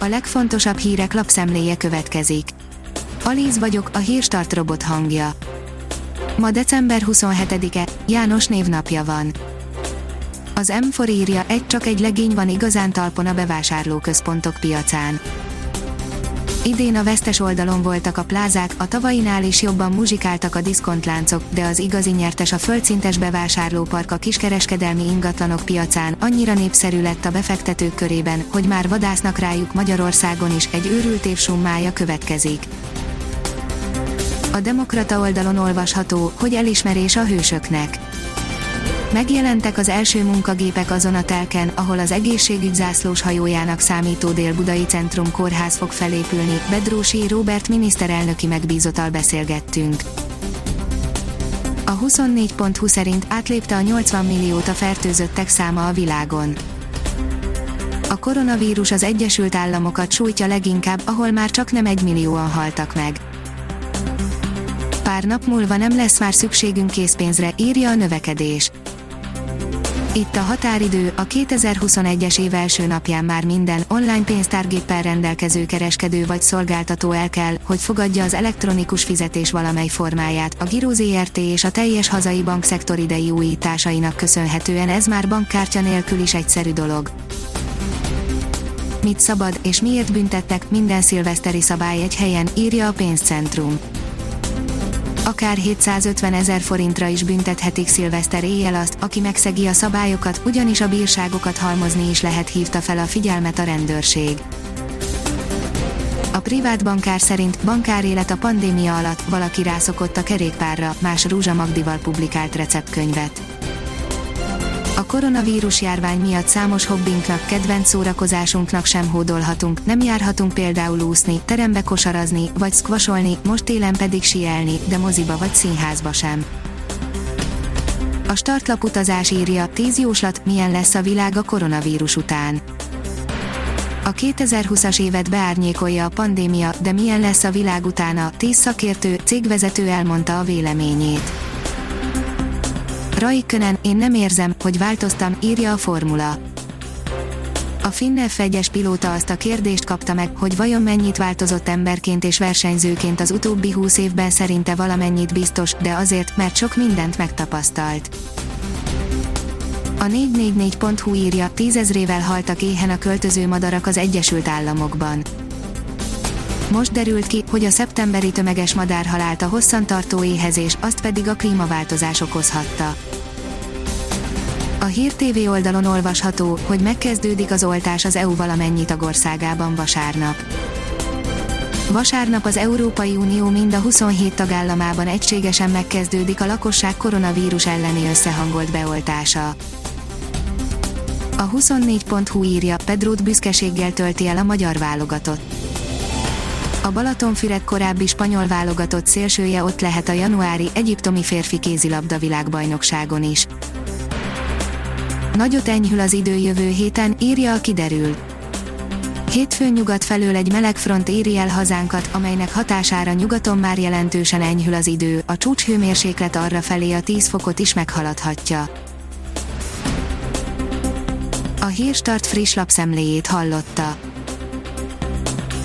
a legfontosabb hírek lapszemléje következik. Alíz vagyok, a hírstart robot hangja. Ma december 27-e, János névnapja van. Az M4 írja, egy csak egy legény van igazán talpon a bevásárlóközpontok piacán. Idén a vesztes oldalon voltak a plázák, a tavainál is jobban muzsikáltak a diszkontláncok, de az igazi nyertes a földszintes bevásárlópark a kiskereskedelmi ingatlanok piacán, annyira népszerű lett a befektetők körében, hogy már vadásznak rájuk Magyarországon is, egy őrült év summája következik. A Demokrata oldalon olvasható, hogy elismerés a hősöknek Megjelentek az első munkagépek azon a telken, ahol az egészségügy zászlós hajójának számító Dél-Budai Centrum kórház fog felépülni, Bedrósi Robert miniszterelnöki megbízottal beszélgettünk. A 24.20 szerint átlépte a 80 milliót a fertőzöttek száma a világon. A koronavírus az Egyesült Államokat sújtja leginkább, ahol már csak nem egy millióan haltak meg. Pár nap múlva nem lesz már szükségünk készpénzre, írja a növekedés. Itt a határidő, a 2021-es év első napján már minden online pénztárgéppel rendelkező kereskedő vagy szolgáltató el kell, hogy fogadja az elektronikus fizetés valamely formáját. A Giro ZRT és a teljes hazai bankszektor idei újításainak köszönhetően ez már bankkártya nélkül is egyszerű dolog. Mit szabad és miért büntettek minden szilveszteri szabály egy helyen, írja a pénzcentrum akár 750 ezer forintra is büntethetik szilveszter éjjel azt, aki megszegi a szabályokat, ugyanis a bírságokat halmozni is lehet hívta fel a figyelmet a rendőrség. A privát bankár szerint bankárélet a pandémia alatt valaki rászokott a kerékpárra, más Rúzsa Magdival publikált receptkönyvet. Koronavírus járvány miatt számos hobbinknak, kedvenc szórakozásunknak sem hódolhatunk, nem járhatunk például úszni, terembe kosarazni, vagy squasholni, most télen pedig sielni, de moziba vagy színházba sem. A startlap utazás írja, 10 jóslat, milyen lesz a világ a koronavírus után. A 2020-as évet beárnyékolja a pandémia, de milyen lesz a világ utána, 10 szakértő, cégvezető elmondta a véleményét. Raikkonen, én nem érzem, hogy változtam, írja a formula. A Finn F1-es pilóta azt a kérdést kapta meg, hogy vajon mennyit változott emberként és versenyzőként az utóbbi húsz évben szerinte valamennyit biztos, de azért, mert sok mindent megtapasztalt. A 444.hu írja, tízezrével haltak éhen a költöző madarak az Egyesült Államokban. Most derült ki, hogy a szeptemberi tömeges madárhalált a hosszantartó éhezés, azt pedig a klímaváltozás okozhatta. A Hír TV oldalon olvasható, hogy megkezdődik az oltás az EU valamennyi tagországában vasárnap. Vasárnap az Európai Unió mind a 27 tagállamában egységesen megkezdődik a lakosság koronavírus elleni összehangolt beoltása. A 24.hu írja, Pedrót büszkeséggel tölti el a magyar válogatott. A Balatonfüred korábbi spanyol válogatott szélsője ott lehet a januári egyiptomi férfi kézilabda világbajnokságon is. Nagyot enyhül az idő jövő héten, írja a kiderül. Hétfőn nyugat felől egy meleg front éri el hazánkat, amelynek hatására nyugaton már jelentősen enyhül az idő, a csúcshőmérséklet arra felé a 10 fokot is meghaladhatja. A Hírstart friss lapszemléjét hallotta.